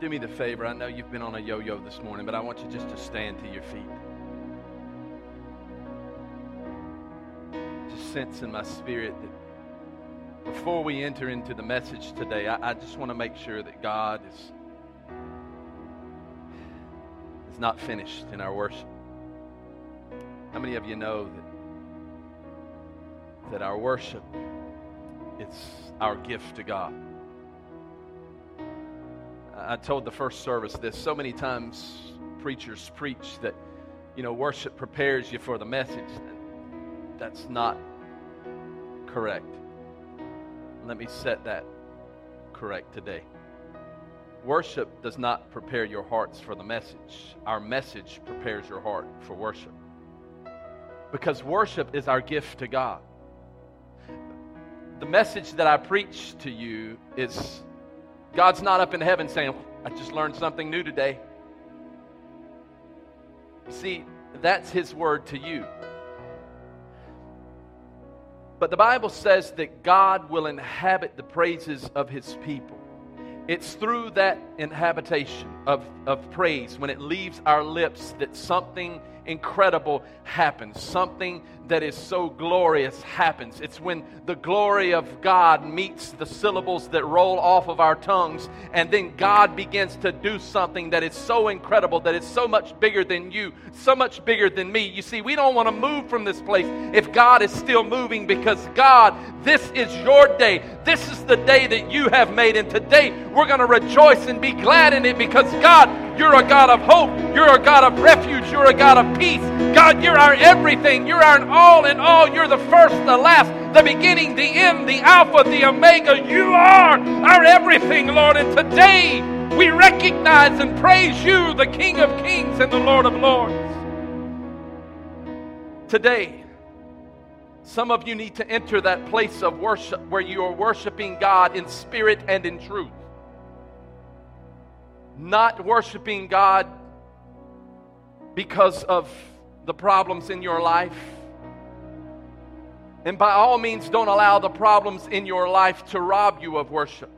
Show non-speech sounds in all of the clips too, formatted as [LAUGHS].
do me the favor. I know you've been on a yo yo this morning, but I want you just to stand to your feet. Just sense in my spirit that before we enter into the message today, I, I just want to make sure that God is, is not finished in our worship. How many of you know that, that our worship it's our gift to God? I told the first service this so many times preachers preach that you know worship prepares you for the message. That's not correct. Let me set that correct today. Worship does not prepare your hearts for the message. Our message prepares your heart for worship. Because worship is our gift to God. The message that I preach to you is God's not up in heaven saying, I just learned something new today. See, that's His word to you. But the Bible says that God will inhabit the praises of His people. It's through that inhabitation of, of praise, when it leaves our lips, that something incredible happens. Something that is so glorious happens. It's when the glory of God meets the syllables that roll off of our tongues, and then God begins to do something that is so incredible, that is so much bigger than you, so much bigger than me. You see, we don't want to move from this place if God is still moving because God, this is your day. This is the day that you have made, and today we're going to rejoice and be glad in it because God, you're a God of hope. You're a God of refuge. You're a God of peace. God, you're our everything. You're our all in all. You're the first, the last, the beginning, the end, the Alpha, the Omega. You are our everything, Lord. And today we recognize and praise you, the King of Kings and the Lord of Lords. Today, some of you need to enter that place of worship where you are worshiping God in spirit and in truth. Not worshiping God because of the problems in your life. And by all means, don't allow the problems in your life to rob you of worship.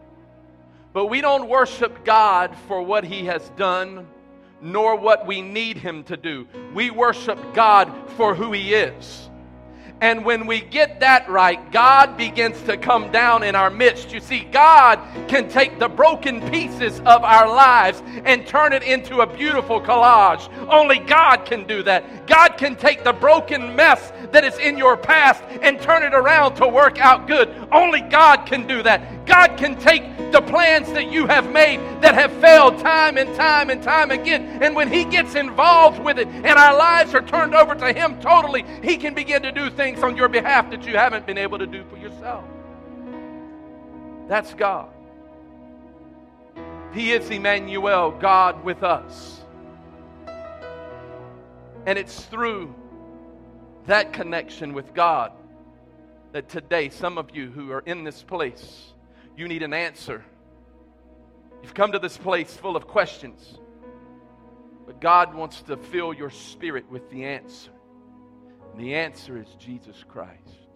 But we don't worship God for what He has done, nor what we need Him to do. We worship God for who He is. And when we get that right, God begins to come down in our midst. You see, God can take the broken pieces of our lives and turn it into a beautiful collage. Only God can do that. God can take the broken mess that is in your past and turn it around to work out good. Only God can do that. God can take the plans that you have made that have failed time and time and time again. And when He gets involved with it and our lives are turned over to Him totally, He can begin to do things on your behalf that you haven't been able to do for yourself. That's God. He is Emmanuel, God with us. And it's through that connection with God that today, some of you who are in this place, you need an answer. You've come to this place full of questions, but God wants to fill your spirit with the answer. And the answer is Jesus Christ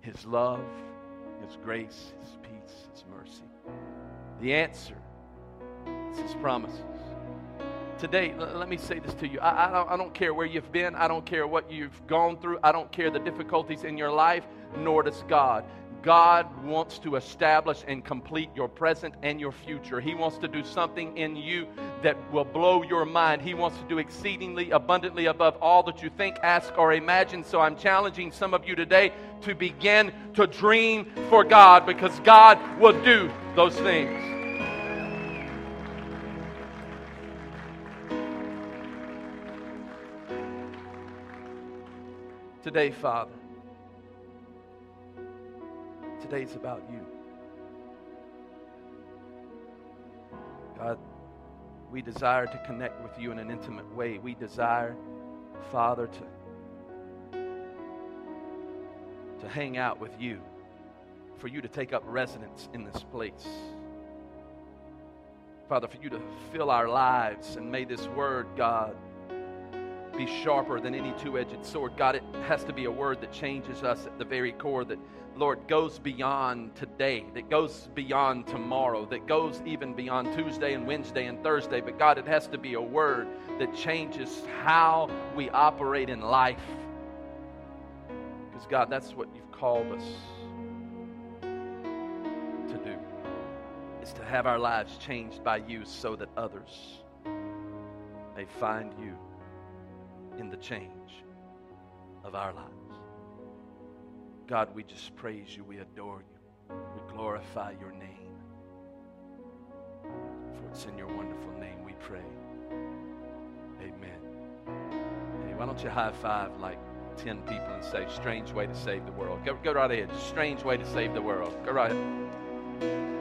His love, His grace, His peace, His mercy. The answer is His promises. Today, let me say this to you. I, I, don't, I don't care where you've been. I don't care what you've gone through. I don't care the difficulties in your life, nor does God. God wants to establish and complete your present and your future. He wants to do something in you that will blow your mind. He wants to do exceedingly abundantly above all that you think, ask, or imagine. So I'm challenging some of you today to begin to dream for God because God will do those things. Today, Father Today's about you. God, we desire to connect with you in an intimate way. We desire, Father, to, to hang out with you, for you to take up residence in this place. Father, for you to fill our lives, and may this word, God, be sharper than any two edged sword. God, it has to be a word that changes us at the very core, that, Lord, goes beyond today, that goes beyond tomorrow, that goes even beyond Tuesday and Wednesday and Thursday. But God, it has to be a word that changes how we operate in life. Because, God, that's what you've called us to do, is to have our lives changed by you so that others may find you in the change of our lives. God, we just praise you. We adore you. We glorify your name. For it's in your wonderful name we pray. Amen. Hey, why don't you high five like 10 people and say, Strange way to save the world? Go, go right ahead. Strange way to save the world. Go right ahead.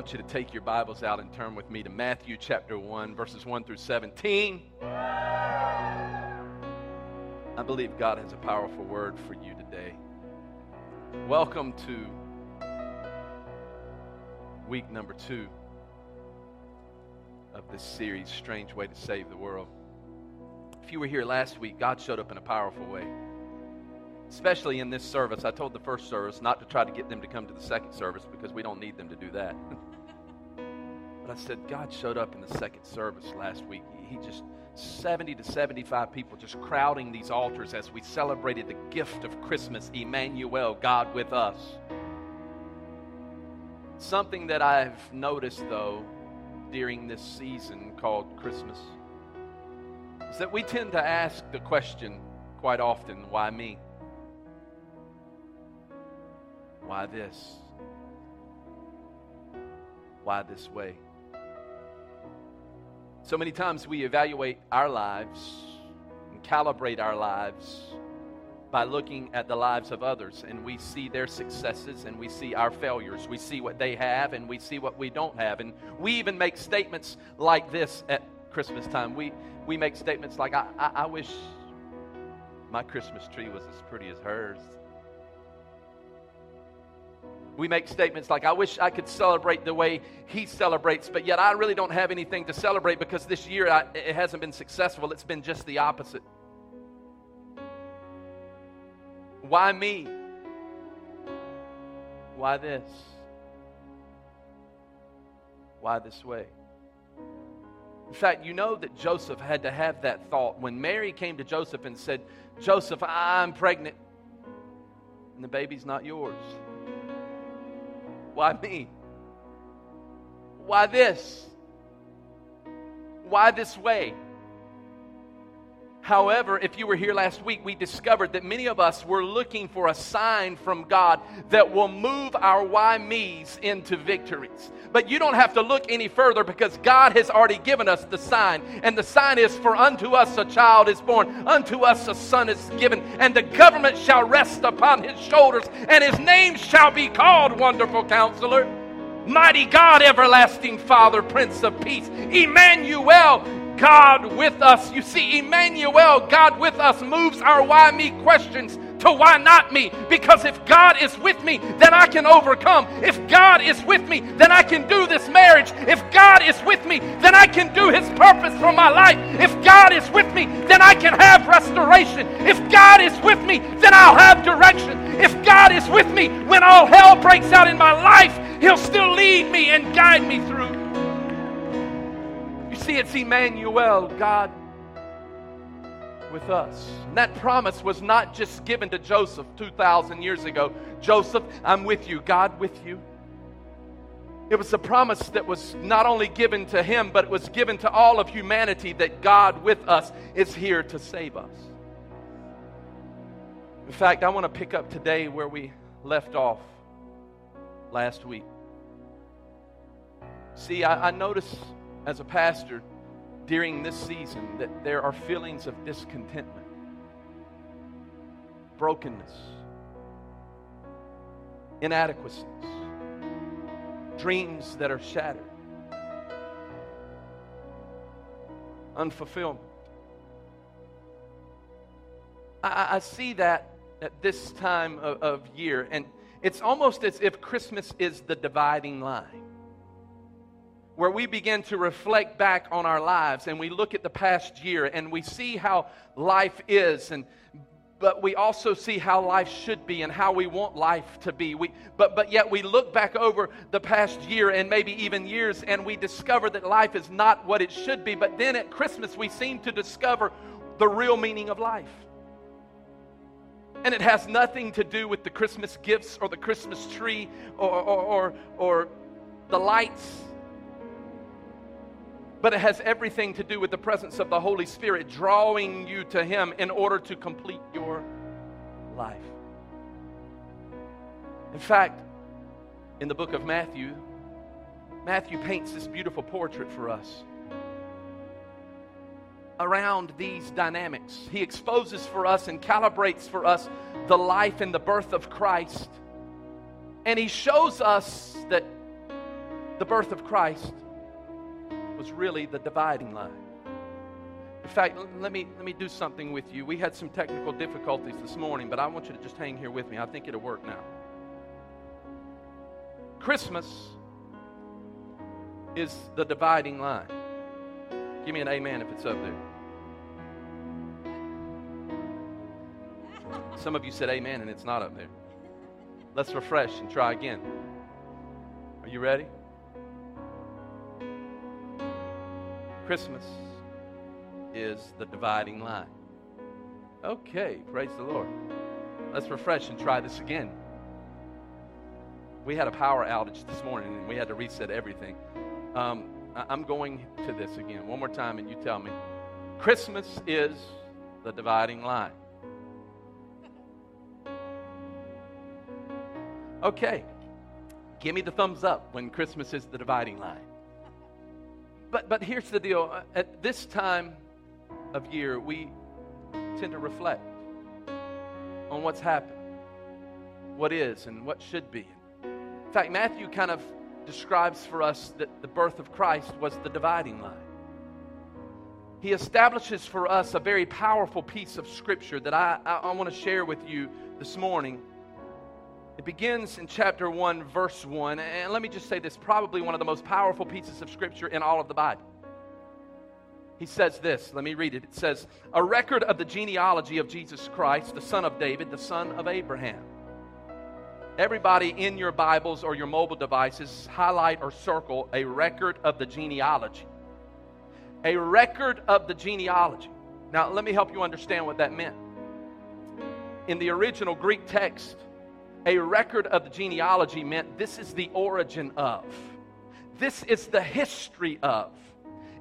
Want you to take your Bibles out and turn with me to Matthew chapter 1, verses 1 through 17. I believe God has a powerful word for you today. Welcome to week number two of this series, Strange Way to Save the World. If you were here last week, God showed up in a powerful way especially in this service. I told the first service not to try to get them to come to the second service because we don't need them to do that. [LAUGHS] but I said, God showed up in the second service last week. He just, 70 to 75 people just crowding these altars as we celebrated the gift of Christmas, Emmanuel, God with us. Something that I've noticed, though, during this season called Christmas is that we tend to ask the question quite often why me? Why this? Why this way? So many times we evaluate our lives and calibrate our lives by looking at the lives of others and we see their successes and we see our failures. We see what they have and we see what we don't have. And we even make statements like this at Christmas time. We, we make statements like, I, I, I wish my Christmas tree was as pretty as hers. We make statements like, I wish I could celebrate the way he celebrates, but yet I really don't have anything to celebrate because this year I, it hasn't been successful. It's been just the opposite. Why me? Why this? Why this way? In fact, you know that Joseph had to have that thought when Mary came to Joseph and said, Joseph, I'm pregnant, and the baby's not yours. Why me? Why this? Why this way? However, if you were here last week, we discovered that many of us were looking for a sign from God that will move our why me's into victories. But you don't have to look any further because God has already given us the sign. And the sign is for unto us a child is born, unto us a son is given, and the government shall rest upon his shoulders, and his name shall be called Wonderful Counselor. Mighty God, everlasting Father, Prince of Peace, Emmanuel, God with us. You see, Emmanuel, God with us, moves our why me questions to why not me? Because if God is with me, then I can overcome. If God is with me, then I can do this marriage. If God is with me, then I can do His purpose for my life. If God is with me, then I can have restoration. If God is with me, then I'll have direction. If God is with me when all hell breaks out in my life, He'll still lead me and guide me through see, it's Emmanuel, God with us. And that promise was not just given to Joseph 2,000 years ago. Joseph, I'm with you, God with you. It was a promise that was not only given to him, but it was given to all of humanity that God with us is here to save us. In fact, I want to pick up today where we left off last week. See, I, I notice as a pastor during this season that there are feelings of discontentment, brokenness, inadequacies, dreams that are shattered, unfulfillment. I, I see that at this time of, of year, and it's almost as if Christmas is the dividing line where we begin to reflect back on our lives and we look at the past year and we see how life is and but we also see how life should be and how we want life to be. We, but, but yet we look back over the past year and maybe even years and we discover that life is not what it should be. But then at Christmas, we seem to discover the real meaning of life. And it has nothing to do with the Christmas gifts or the Christmas tree or, or, or, or the lights but it has everything to do with the presence of the Holy Spirit drawing you to Him in order to complete your life. In fact, in the book of Matthew, Matthew paints this beautiful portrait for us around these dynamics. He exposes for us and calibrates for us the life and the birth of Christ. And he shows us that the birth of Christ was really the dividing line. In fact, let me, let me do something with you. We had some technical difficulties this morning, but I want you to just hang here with me. I think it'll work now. Christmas is the dividing line. Give me an amen if it's up there. Some of you said amen and it's not up there. Let's refresh and try again. Are you ready? Christmas is the dividing line. Okay, praise the Lord. Let's refresh and try this again. We had a power outage this morning and we had to reset everything. Um, I'm going to this again one more time and you tell me. Christmas is the dividing line. Okay, give me the thumbs up when Christmas is the dividing line. But, but here's the deal uh, at this time of year, we tend to reflect on what's happened, what is, and what should be. In fact, Matthew kind of describes for us that the birth of Christ was the dividing line. He establishes for us a very powerful piece of scripture that I, I, I want to share with you this morning it begins in chapter 1, verse 1. And let me just say this probably one of the most powerful pieces of scripture in all of the Bible. He says this, let me read it. It says, A record of the genealogy of Jesus Christ, the son of David, the son of Abraham. Everybody in your Bibles or your mobile devices, highlight or circle a record of the genealogy. A record of the genealogy. Now, let me help you understand what that meant. In the original Greek text, a record of the genealogy meant this is the origin of, this is the history of.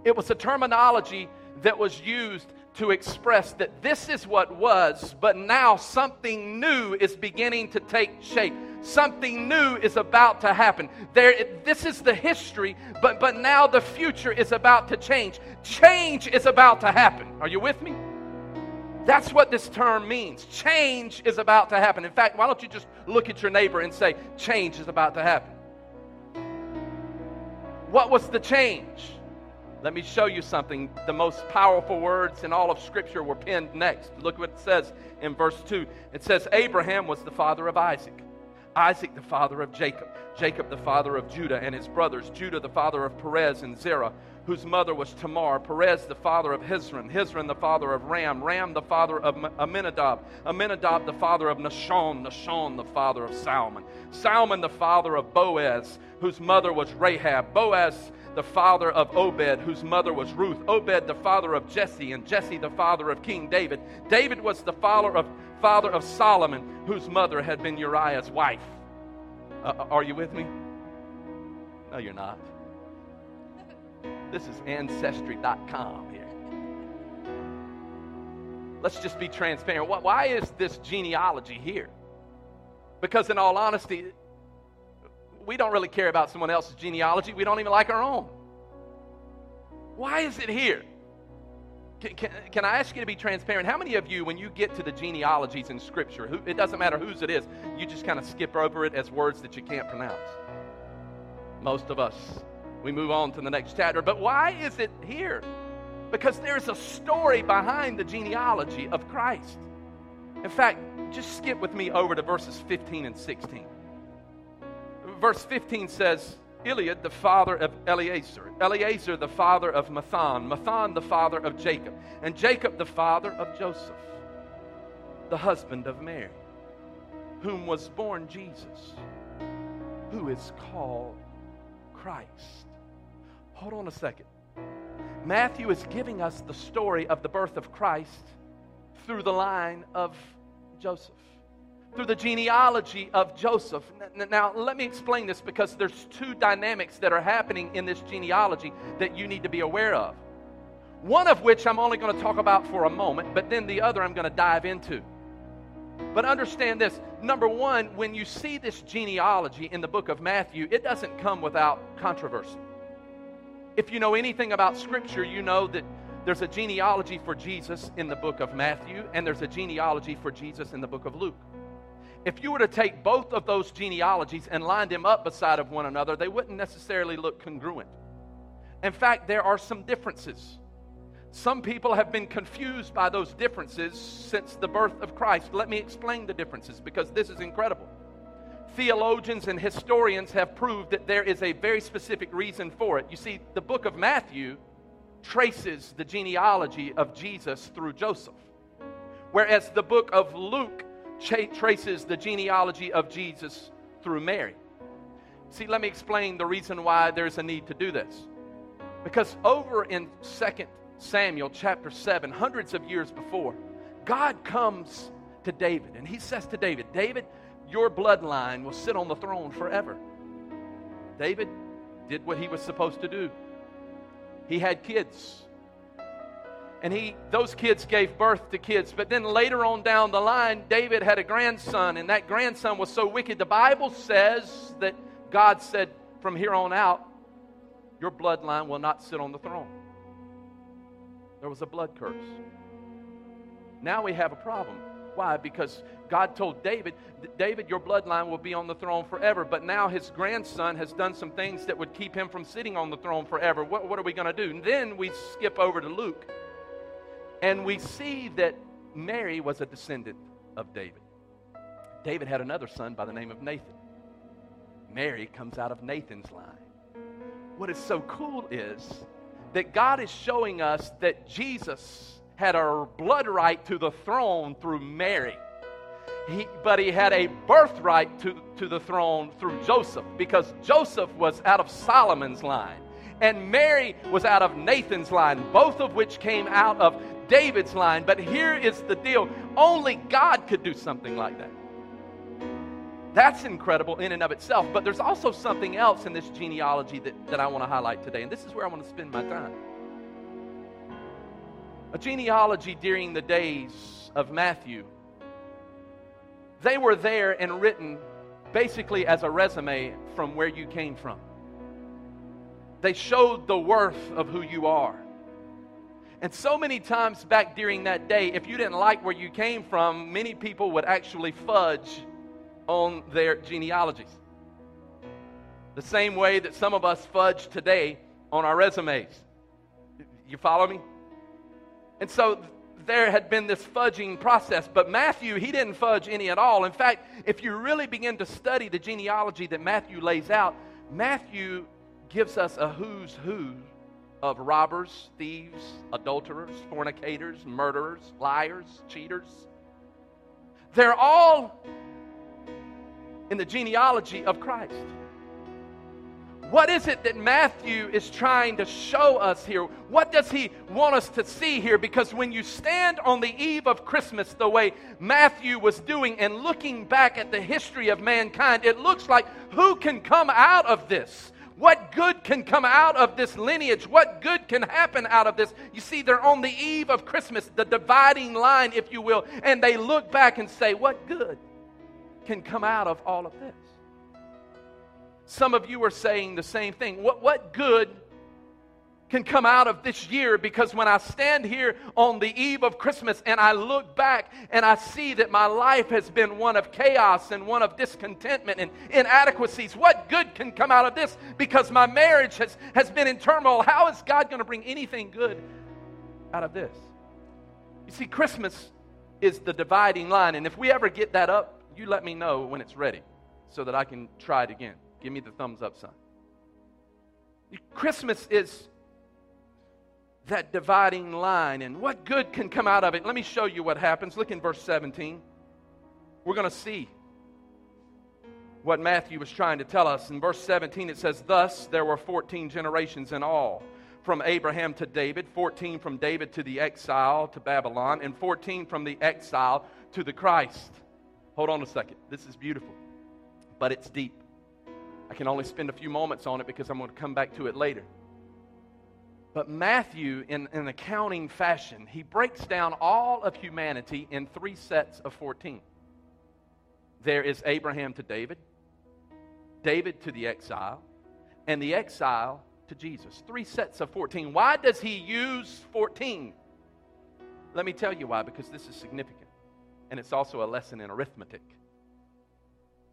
It was a terminology that was used to express that this is what was, but now something new is beginning to take shape. Something new is about to happen. There, this is the history, but, but now the future is about to change. Change is about to happen. Are you with me? That's what this term means. Change is about to happen. In fact, why don't you just look at your neighbor and say, Change is about to happen? What was the change? Let me show you something. The most powerful words in all of Scripture were penned next. Look what it says in verse 2. It says, Abraham was the father of Isaac. Isaac, the father of Jacob. Jacob, the father of Judah and his brothers. Judah, the father of Perez and Zerah whose mother was Tamar, Perez the father of Hezron, Hezron the father of Ram, Ram the father of Amminadab, Amminadab the father of Nahshon, Nahshon the father of Salmon, Salmon the father of Boaz, whose mother was Rahab, Boaz the father of Obed, whose mother was Ruth, Obed the father of Jesse, and Jesse the father of King David. David was the father of, father of Solomon, whose mother had been Uriah's wife. Uh, are you with me? No, you're not. This is ancestry.com here. Let's just be transparent. Why is this genealogy here? Because, in all honesty, we don't really care about someone else's genealogy. We don't even like our own. Why is it here? Can, can, can, I ask you to be transparent? How many of you, when you get to the genealogies in Scripture, who, it doesn't matter whose it is, you just kind of skip over it as words that you can't pronounce? Most of us. We move on to the next chapter. But why is it here? Because there's a story behind the genealogy of Christ. In fact, just skip with me over to verses 15 and 16. Verse 15 says, Eliud, the father of Eleazar, Eleazar, the father of Matthan, Matthan, the father of Jacob, and Jacob, the father of Joseph, the husband of Mary, whom was born Jesus, who is called Christ. Hold on a second. Matthew is giving us the story of the birth of Christ through the line of Joseph through the genealogy of Joseph. Now, let me explain this because there's two dynamics that are happening in this genealogy that you need to be aware of. One of which I'm only going to talk about for a moment, but then the other I'm going to dive into. But understand this number one, when you see this genealogy in the book of Matthew, it doesn't come without controversy. If you know anything about Scripture, you know that there's a genealogy for Jesus in the book of Matthew, and there's a genealogy for Jesus in the book of Luke. If you were to take both of those genealogies and line them up beside of one another, they wouldn't necessarily look congruent. In fact, there are some differences. Some people have been confused by those differences since the birth of Christ. Let me explain the differences because this is incredible. Theologians and historians have proved that there is a very specific reason for it. You see, the book of Matthew traces the genealogy of Jesus through Joseph, whereas the book of Luke traces the genealogy of Jesus through Mary. See, let me explain the reason why there's a need to do this. Because over in 2 Samuel chapter 7, hundreds of years before, God comes to David and he says to David, David, your bloodline will sit on the throne forever. David did what he was supposed to do. He had kids. And he those kids gave birth to kids. But then later on down the line david had a grandson and that grandson was so wicked. The bible says that god said from here on out your bloodline will not sit on the throne. There was a blood curse. Now we have a problem why because god told david david your bloodline will be on the throne forever but now his grandson has done some things that would keep him from sitting on the throne forever what, what are we going to do and then we skip over to luke and we see that Mary was a descendant of David. David had another son by the name of Nathan. Mary comes out of Nathan's line. What is so cool is that God is showing us that Jesus had a blood right to the throne through Mary. He, but he had a birthright to, to the throne through Joseph because Joseph was out of Solomon's line and Mary was out of Nathan's line, both of which came out of David's line. But here is the deal only God could do something like that. That's incredible in and of itself. But there's also something else in this genealogy that, that I want to highlight today. And this is where I want to spend my time. A genealogy during the days of Matthew. They were there and written basically as a resume from where you came from. They showed the worth of who you are. And so many times back during that day, if you didn't like where you came from, many people would actually fudge on their genealogies. The same way that some of us fudge today on our resumes. You follow me? And so there had been this fudging process, but Matthew, he didn't fudge any at all. In fact, if you really begin to study the genealogy that Matthew lays out, Matthew gives us a who's who of robbers, thieves, adulterers, fornicators, murderers, liars, cheaters. They're all in the genealogy of Christ. What is it that Matthew is trying to show us here? What does he want us to see here? Because when you stand on the eve of Christmas the way Matthew was doing and looking back at the history of mankind, it looks like who can come out of this? What good can come out of this lineage? What good can happen out of this? You see, they're on the eve of Christmas, the dividing line, if you will, and they look back and say, What good can come out of all of this? Some of you are saying the same thing. What, what good can come out of this year because when I stand here on the eve of Christmas and I look back and I see that my life has been one of chaos and one of discontentment and inadequacies, what good can come out of this? Because my marriage has, has been in turmoil. How is God going to bring anything good out of this? You see, Christmas is the dividing line, and if we ever get that up, you let me know when it's ready so that I can try it again. Give me the thumbs up sign. Christmas is that dividing line. And what good can come out of it? Let me show you what happens. Look in verse 17. We're going to see what Matthew was trying to tell us. In verse 17, it says, Thus there were 14 generations in all, from Abraham to David, 14 from David to the exile to Babylon, and 14 from the exile to the Christ. Hold on a second. This is beautiful, but it's deep. I can only spend a few moments on it because I'm going to come back to it later. But Matthew, in an accounting fashion, he breaks down all of humanity in three sets of 14. There is Abraham to David, David to the exile, and the exile to Jesus. Three sets of 14. Why does he use 14? Let me tell you why, because this is significant. And it's also a lesson in arithmetic.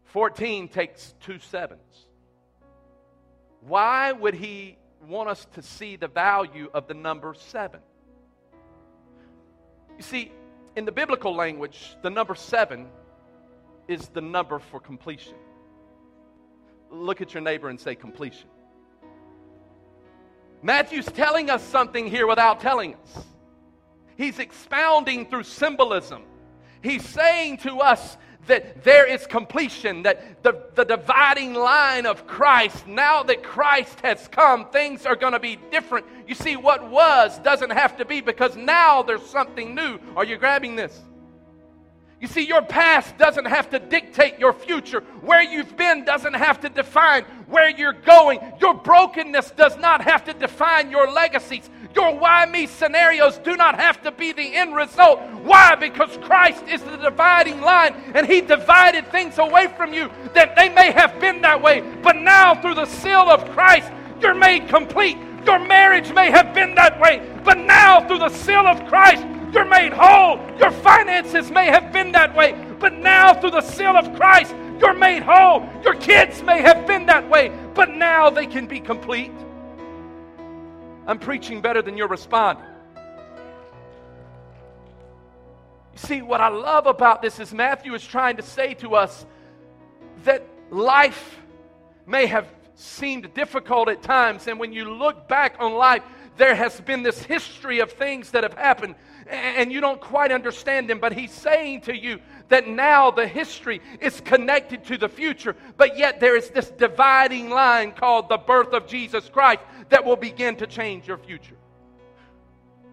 14 takes two sevens. Why would he want us to see the value of the number seven. You see, in the biblical language, the number seven is the number for completion. Look at your neighbor and say completion. Matthew's telling us something here without telling us. He's expounding through symbolism. He's saying to us that there is completion, that the, the dividing line of Christ, now that Christ has come, things are going to be different. You see, what was doesn't have to be because now there's something new. Are you grabbing this? You see, your past doesn't have to dictate your future. Where you've been doesn't have to define where you're going. Your brokenness does not have to define your legacies. Your why me scenarios do not have to be the end result. Why? Because Christ is the dividing line and He divided things away from you that they may have been that way. But now, through the seal of Christ, you're made complete. Your marriage may have been that way, but now, through the seal of Christ, you're made whole. Your finances may have been that way, but now, through the seal of Christ, you're made whole. Your kids may have been that way, but now they can be complete. I'm preaching better than you're responding. You see, what I love about this is Matthew is trying to say to us that life may have seemed difficult at times, and when you look back on life, there has been this history of things that have happened and you don't quite understand him, but he's saying to you that now the history is connected to the future, but yet there is this dividing line called the birth of Jesus Christ that will begin to change your future.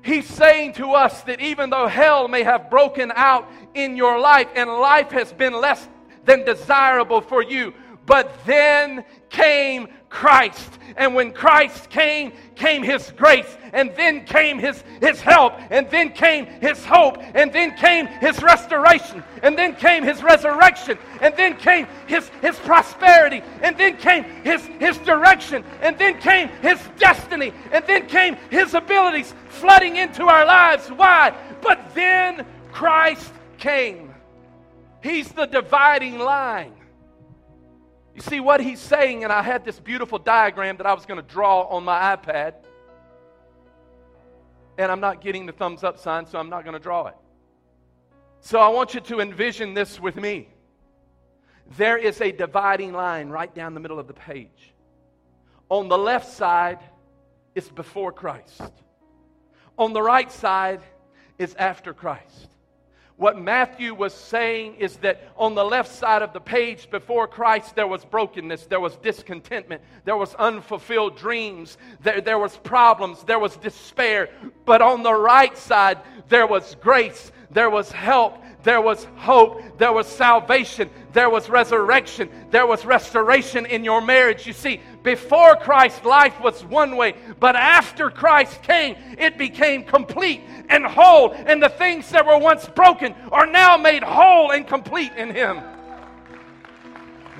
He's saying to us that even though hell may have broken out in your life and life has been less than desirable for you, but then came Christ. And when Christ came, came His grace, and then came His, His help, and then came His hope, and then came His restoration, and then came His resurrection, and then came His, His prosperity, and then came His, His direction, and then came His destiny, and then came His abilities flooding into our lives. Why? But then Christ came. He's the dividing line. You see what he's saying, and I had this beautiful diagram that I was going to draw on my iPad. And I'm not getting the thumbs up sign, so I'm not going to draw it. So I want you to envision this with me. There is a dividing line right down the middle of the page. On the left side is before Christ, on the right side is after Christ. What Matthew was saying is that on the left side of the page before Christ, there was brokenness, there was discontentment, there was unfulfilled dreams, there, there was problems, there was despair. But on the right side, there was grace, there was help, there was hope, there was salvation, there was resurrection, there was restoration in your marriage. You see, before Christ, life was one way, but after Christ came, it became complete and whole, and the things that were once broken are now made whole and complete in Him.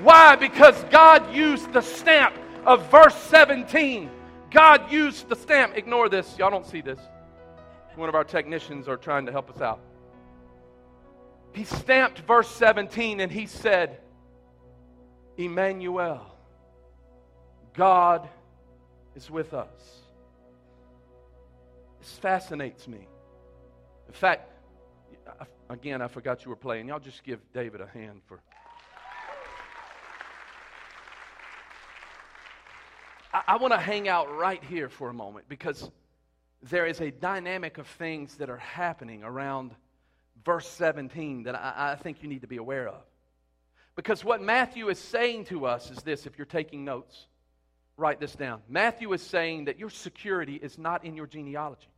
Why? Because God used the stamp of verse 17 God used the stamp. Ignore this. Y'all don't see this. One of our technicians are trying to help us out. He stamped verse 17 and he said, Emmanuel, God is with us. This fascinates me. In fact, again, I forgot you were playing. Y'all just give David a hand for. I, I want to hang out right here for a moment because there is a dynamic of things that are happening around verse 17 that I, I think you need to be aware of. Because what Matthew is saying to us is this if you're taking notes, write this down. Matthew is saying that your security is not in your genealogy,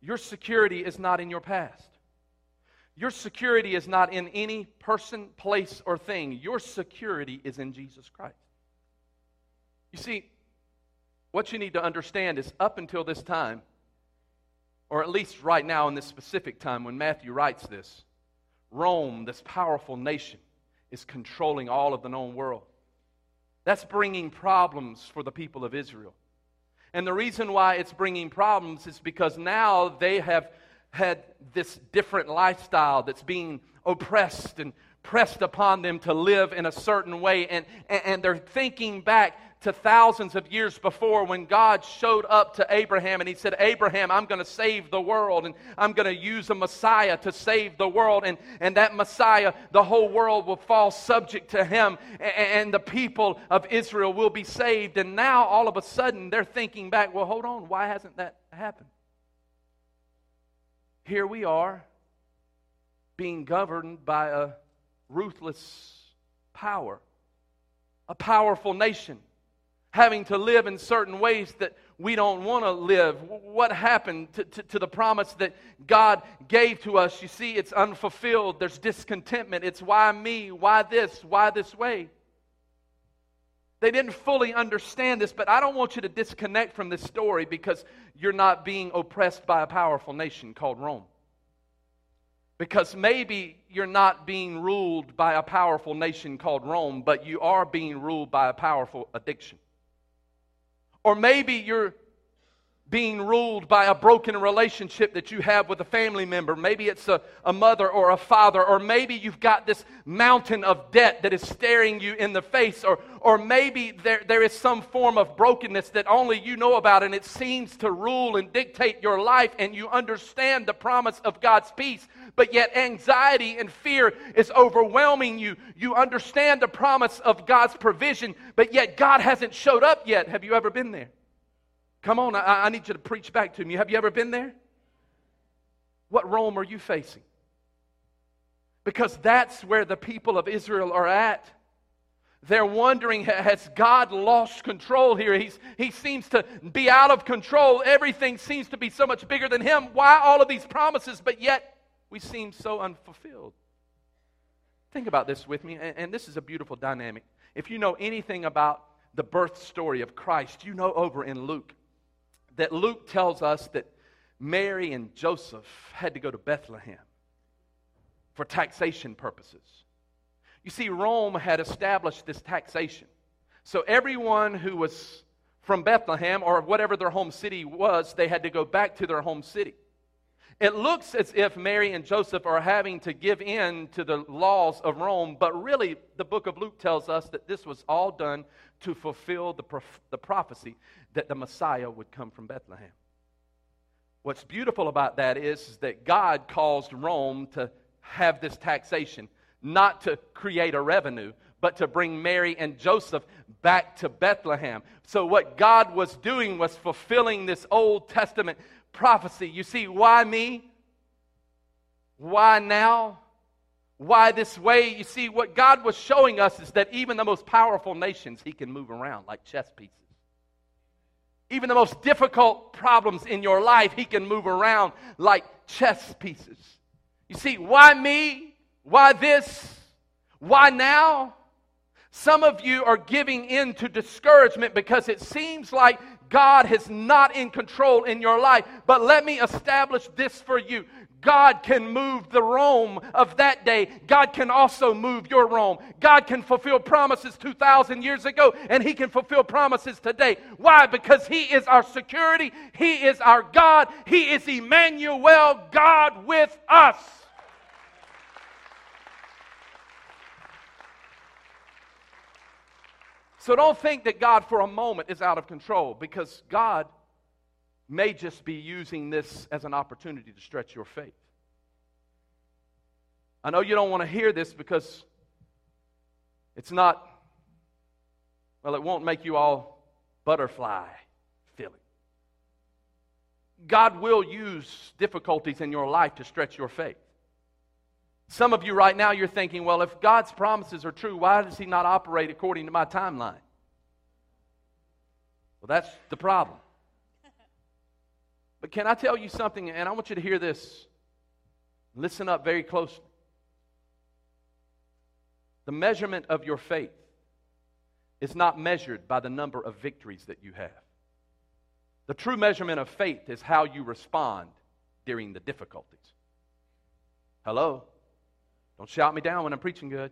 your security is not in your past. Your security is not in any person, place, or thing. Your security is in Jesus Christ. You see, what you need to understand is up until this time, or at least right now in this specific time when Matthew writes this, Rome, this powerful nation, is controlling all of the known world. That's bringing problems for the people of Israel. And the reason why it's bringing problems is because now they have had this different lifestyle that's being oppressed and pressed upon them to live in a certain way. And, and, they're thinking back to thousands of years before when God showed up to Abraham and he said, Abraham, I'm going to save the world and I'm going to use a Messiah to save the world. And, and that Messiah, the whole world will fall subject to him and, and the people of Israel will be saved. And now all of a sudden they're thinking back, well, hold on, why hasn't that happened? Here we are being governed by a ruthless power, a powerful nation having to live in certain ways that we don't want to live. What happened to, to, to, the promise that God gave to us? You see, it's unfulfilled. There's discontentment. It's why me? Why this? Why this way? They didn't fully understand this, but I don't want you to disconnect from this story because you're not being oppressed by a powerful nation called Rome. Because maybe you're not being ruled by a powerful nation called Rome, but you are being ruled by a powerful addiction. Or maybe you're being ruled by a broken relationship that you have with a family member. Maybe it's a, a mother or a father, or maybe you've got this mountain of debt that is staring you in the face, or, or maybe there, there is some form of brokenness that only you know about and it seems to rule and dictate your life, and you understand the promise of God's peace, but yet anxiety and fear is overwhelming you. You understand the promise of God's provision, but yet God hasn't showed up yet. Have you ever been there? Come on, I, I need you to preach back to me. Have you ever been there? What Rome are you facing? Because that's where the people of Israel are at. They're wondering, has God lost control here? He's, he seems to be out of control. Everything seems to be so much bigger than him. Why all of these promises, but yet we seem so unfulfilled? Think about this with me, and, and this is a beautiful dynamic. If you know anything about the birth story of Christ, you know over in Luke that Luke tells us that Mary and Joseph had to go to Bethlehem for taxation purposes. You see, Rome had established this taxation. So everyone who was from Bethlehem or whatever their home city was, they had to go back to their home city. It looks as if Mary and Joseph are having to give in to the laws of Rome, but really, the book of Luke tells us that this was all done to fulfill the, prof- the prophecy that the Messiah would come from Bethlehem. What's beautiful about that is, is that God caused Rome to have this taxation, not to create a revenue, but to bring Mary and Joseph back to Bethlehem. So, what God was doing was fulfilling this Old Testament prophecy. You see, why me? Why now? Why this way? You see, what God was showing us is that even the most powerful nations, He can move around like chess pieces. Even the most difficult problems in your life, He can move around like chess pieces. You see, why me? Why this? Why now? Some of you are giving in to discouragement because it seems like God is not in control in your life. But let me establish this for you God can move the Rome of that day. God can also move your Rome. God can fulfill promises 2,000 years ago, and He can fulfill promises today. Why? Because He is our security, He is our God, He is Emmanuel, God with us. So don't think that God for a moment is out of control because God may just be using this as an opportunity to stretch your faith. I know you don't want to hear this because it's not, well, it won't make you all butterfly feeling. God will use difficulties in your life to stretch your faith. Some of you right now, you're thinking, well, if God's promises are true, why does He not operate according to my timeline? Well, that's the problem. But can I tell you something? And I want you to hear this. Listen up very closely. The measurement of your faith is not measured by the number of victories that you have. The true measurement of faith is how you respond during the difficulties. Hello? Don't shout me down when I'm preaching good.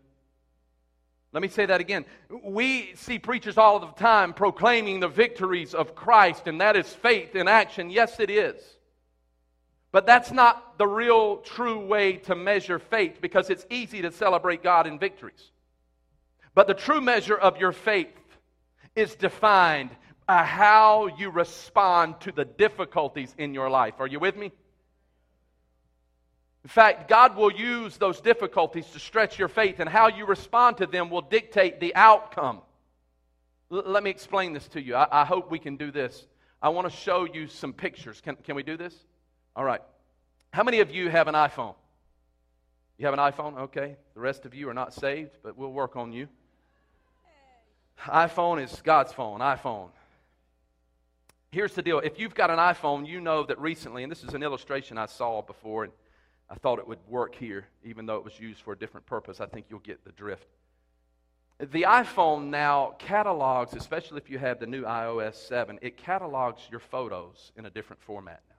Let me say that again. We see preachers all the time proclaiming the victories of Christ, and that is faith in action. Yes, it is. But that's not the real true way to measure faith because it's easy to celebrate God in victories. But the true measure of your faith is defined by how you respond to the difficulties in your life. Are you with me? In fact, God will use those difficulties to stretch your faith, and how you respond to them will dictate the outcome. L- let me explain this to you. I-, I hope we can do this. I want to show you some pictures. Can, can we do this? All right. How many of you have an iPhone? You have an iPhone? Okay. The rest of you are not saved, but we'll work on you. iPhone is God's phone, iPhone. Here's the deal. If you've got an iPhone, you know that recently, and this is an illustration I saw before, and I thought it would work here, even though it was used for a different purpose. I think you'll get the drift. The iPhone now catalogs, especially if you have the new iOS 7, it catalogs your photos in a different format now.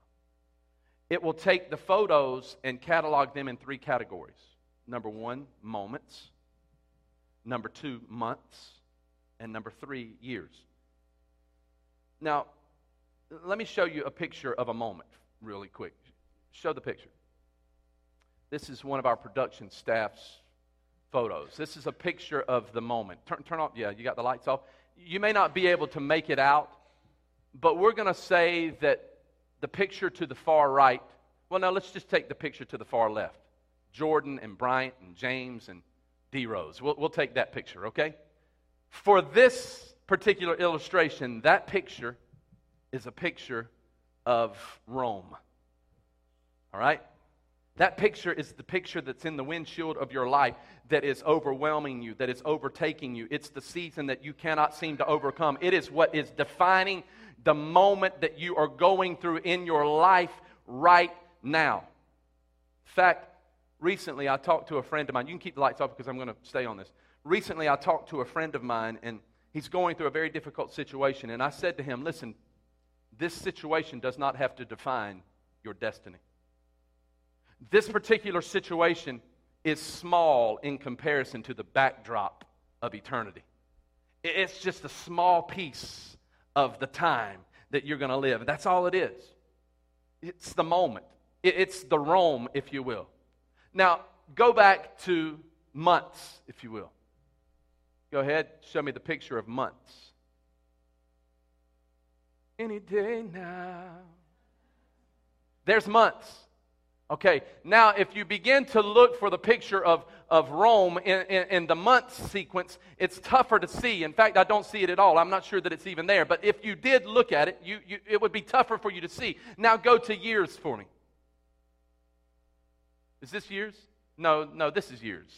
It will take the photos and catalog them in three categories. Number one, moments. Number two, months. And number three, years. Now, let me show you a picture of a moment really quick. Show the picture. This is one of our production staff's photos. This is a picture of the moment. Turn, turn off, yeah, you got the lights off. You may not be able to make it out, but we're going to say that the picture to the far right, well, now let's just take the picture to the far left. Jordan and Bryant and James and D Rose. We'll, we'll take that picture, okay? For this particular illustration, that picture is a picture of Rome. All right? That picture is the picture that's in the windshield of your life that is overwhelming you, that is overtaking you. It's the season that you cannot seem to overcome. It is what is defining the moment that you are going through in your life right now. In fact, recently I talked to a friend of mine. You can keep the lights off because I'm going to stay on this. Recently I talked to a friend of mine, and he's going through a very difficult situation. And I said to him, Listen, this situation does not have to define your destiny. This particular situation is small in comparison to the backdrop of eternity. It's just a small piece of the time that you're going to live. That's all it is. It's the moment, it's the Rome, if you will. Now, go back to months, if you will. Go ahead, show me the picture of months. Any day now. There's months. Okay, now if you begin to look for the picture of, of Rome in, in, in, the month sequence, it's tougher to see. In fact, I don't see it at all. I'm not sure that it's even there. But if you did look at it, you, you, it would be tougher for you to see. Now go to years for me. Is this years? No, no, this is years.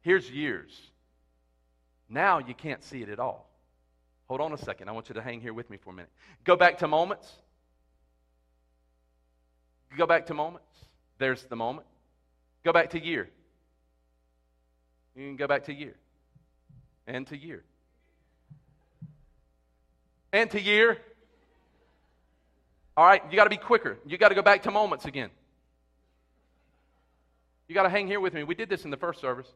Here's years. Now you can't see it at all. Hold on a second. I want you to hang here with me for a minute. Go back to moments. Go back to moments. There's the moment. Go back to year. You can go back to year. And to year. And to year. All right, you got to be quicker. You got to go back to moments again. You got to hang here with me. We did this in the first service.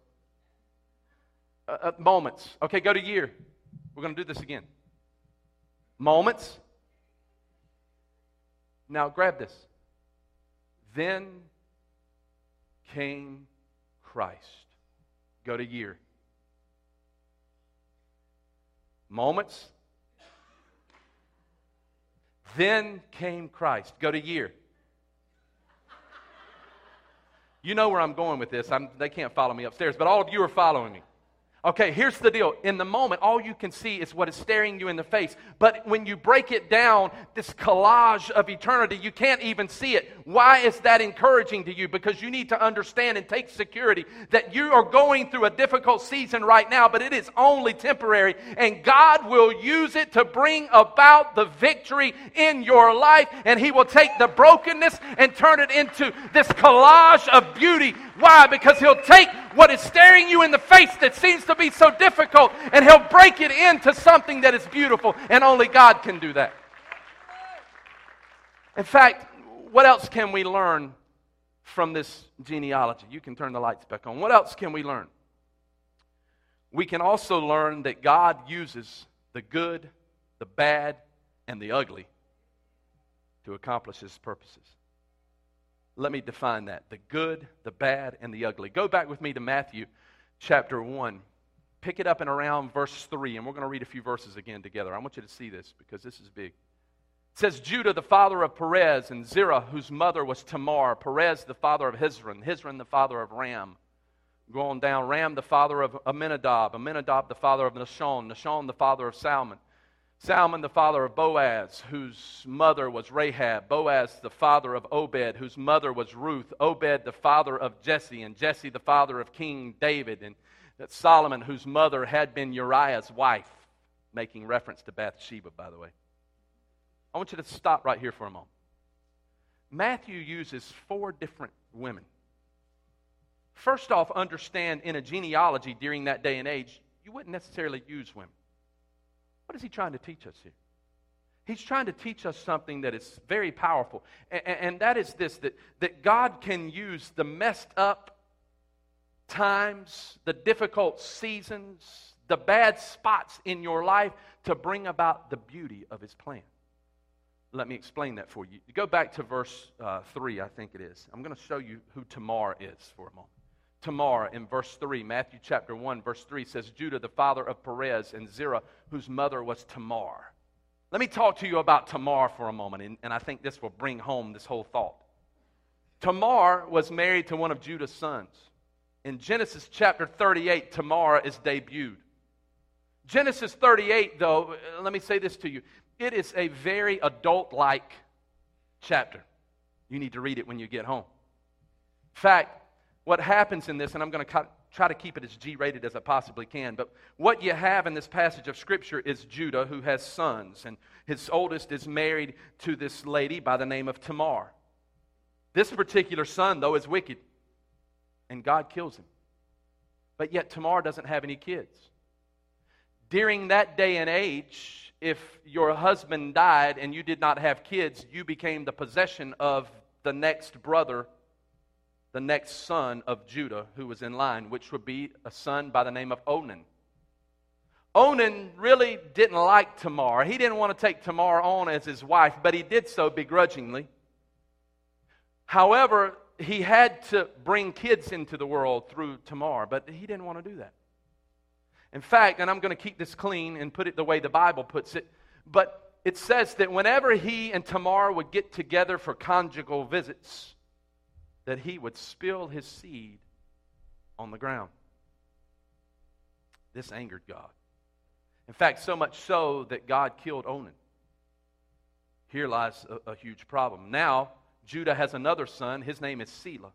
Uh, uh, moments. Okay, go to year. We're going to do this again. Moments. Now grab this. Then came Christ. Go to year. Moments. Then came Christ. Go to year. You know where I'm going with this. I'm, they can't follow me upstairs, but all of you are following me. Okay, here's the deal. In the moment, all you can see is what is staring you in the face. But when you break it down, this collage of eternity, you can't even see it. Why is that encouraging to you? Because you need to understand and take security that you are going through a difficult season right now, but it is only temporary. And God will use it to bring about the victory in your life. And He will take the brokenness and turn it into this collage of beauty. Why? Because He'll take what is staring you in the face that seems to be so difficult, and He'll break it into something that is beautiful, and only God can do that. In fact, what else can we learn from this genealogy? You can turn the lights back on. What else can we learn? We can also learn that God uses the good, the bad, and the ugly to accomplish His purposes. Let me define that the good, the bad, and the ugly. Go back with me to Matthew chapter 1. Pick it up in around verse 3, and we're going to read a few verses again together. I want you to see this because this is big. It says, Judah, the father of Perez, and Zerah, whose mother was Tamar. Perez, the father of Hezron. Hezron, the father of Ram. Going down, Ram, the father of Amminadab. Amminadab, the father of Nahshon. Nahshon, the father of Salmon. Salmon, the father of Boaz, whose mother was Rahab. Boaz, the father of Obed, whose mother was Ruth. Obed, the father of Jesse. And Jesse, the father of King David. And that Solomon, whose mother had been Uriah's wife, making reference to Bathsheba, by the way. I want you to stop right here for a moment. Matthew uses four different women. First off, understand in a genealogy during that day and age, you wouldn't necessarily use women. What is he trying to teach us here? He's trying to teach us something that is very powerful, and, and that is this that, that God can use the messed up times, the difficult seasons, the bad spots in your life to bring about the beauty of his plan. Let me explain that for you. Go back to verse uh, 3, I think it is. I'm going to show you who Tamar is for a moment. Tamar in verse 3, Matthew chapter 1, verse 3 says, Judah, the father of Perez, and Zerah, whose mother was Tamar. Let me talk to you about Tamar for a moment, and, and I think this will bring home this whole thought. Tamar was married to one of Judah's sons. In Genesis chapter 38, Tamar is debuted. Genesis 38, though, let me say this to you. It is a very adult like chapter. You need to read it when you get home. In fact, what happens in this, and I'm going to try to keep it as G rated as I possibly can, but what you have in this passage of Scripture is Judah who has sons, and his oldest is married to this lady by the name of Tamar. This particular son, though, is wicked, and God kills him. But yet, Tamar doesn't have any kids. During that day and age, if your husband died and you did not have kids, you became the possession of the next brother the next son of Judah who was in line, which would be a son by the name of Onan. Onan really didn't like Tamar. He didn't want to take Tamar on as his wife, but he did so begrudgingly. However, he had to bring kids into the world through Tamar, but he didn't want to do that. In fact, and I'm going to keep this clean and put it the way the Bible puts it, but it says that whenever he and Tamar would get together for conjugal visits, that he would spill his seed on the ground. This angered God. In fact, so much so that God killed Onan. Here lies a, a huge problem. Now, Judah has another son. His name is Selah.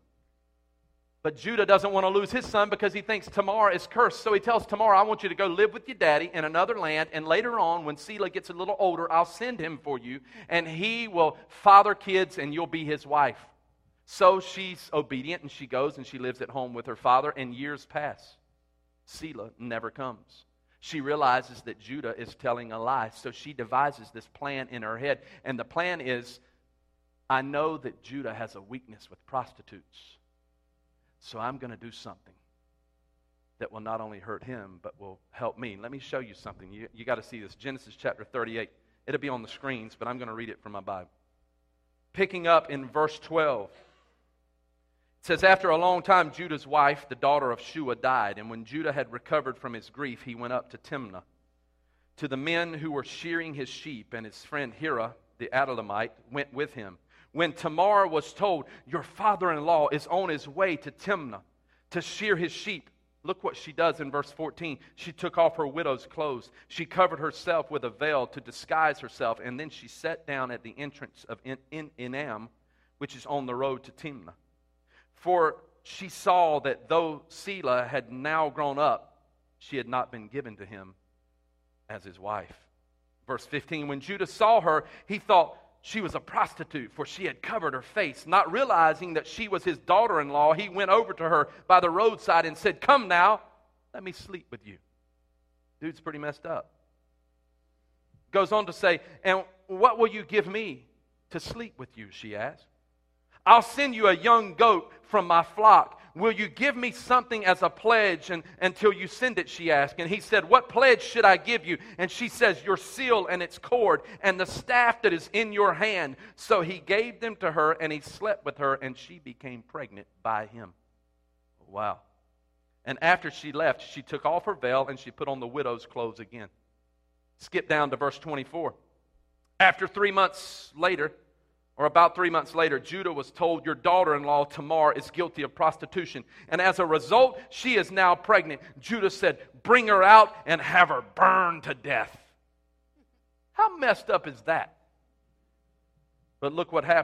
But Judah doesn't want to lose his son because he thinks Tamar is cursed. So he tells Tamar, I want you to go live with your daddy in another land. And later on, when Selah gets a little older, I'll send him for you. And he will father kids and you'll be his wife. So she's obedient and she goes and she lives at home with her father, and years pass. Selah never comes. She realizes that Judah is telling a lie, so she devises this plan in her head. And the plan is I know that Judah has a weakness with prostitutes. So I'm going to do something that will not only hurt him, but will help me. Let me show you something. You, you got to see this. Genesis chapter 38. It'll be on the screens, but I'm going to read it from my Bible. Picking up in verse 12. Says, After a long time, Judah's wife, the daughter of Shua, died. And when Judah had recovered from his grief, he went up to Timnah to the men who were shearing his sheep, and his friend Hira, the Adullamite, went with him. When Tamar was told, Your father in law is on his way to Timnah to shear his sheep, look what she does in verse 14. She took off her widow's clothes. She covered herself with a veil to disguise herself, and then she sat down at the entrance of In- In- Enam, which is on the road to Timnah. For she saw that though Selah had now grown up, she had not been given to him as his wife. Verse 15 When Judah saw her, he thought she was a prostitute, for she had covered her face. Not realizing that she was his daughter in law, he went over to her by the roadside and said, Come now, let me sleep with you. Dude's pretty messed up. Goes on to say, And what will you give me to sleep with you? She asked. I'll send you a young goat from my flock. Will you give me something as a pledge and, until you send it? She asked. And he said, What pledge should I give you? And she says, Your seal and its cord and the staff that is in your hand. So he gave them to her and he slept with her and she became pregnant by him. Wow. And after she left, she took off her veil and she put on the widow's clothes again. Skip down to verse 24. After three months later, or about three months later, Judah was told, Your daughter in law, Tamar, is guilty of prostitution. And as a result, she is now pregnant. Judah said, Bring her out and have her burned to death. How messed up is that? But look what happened.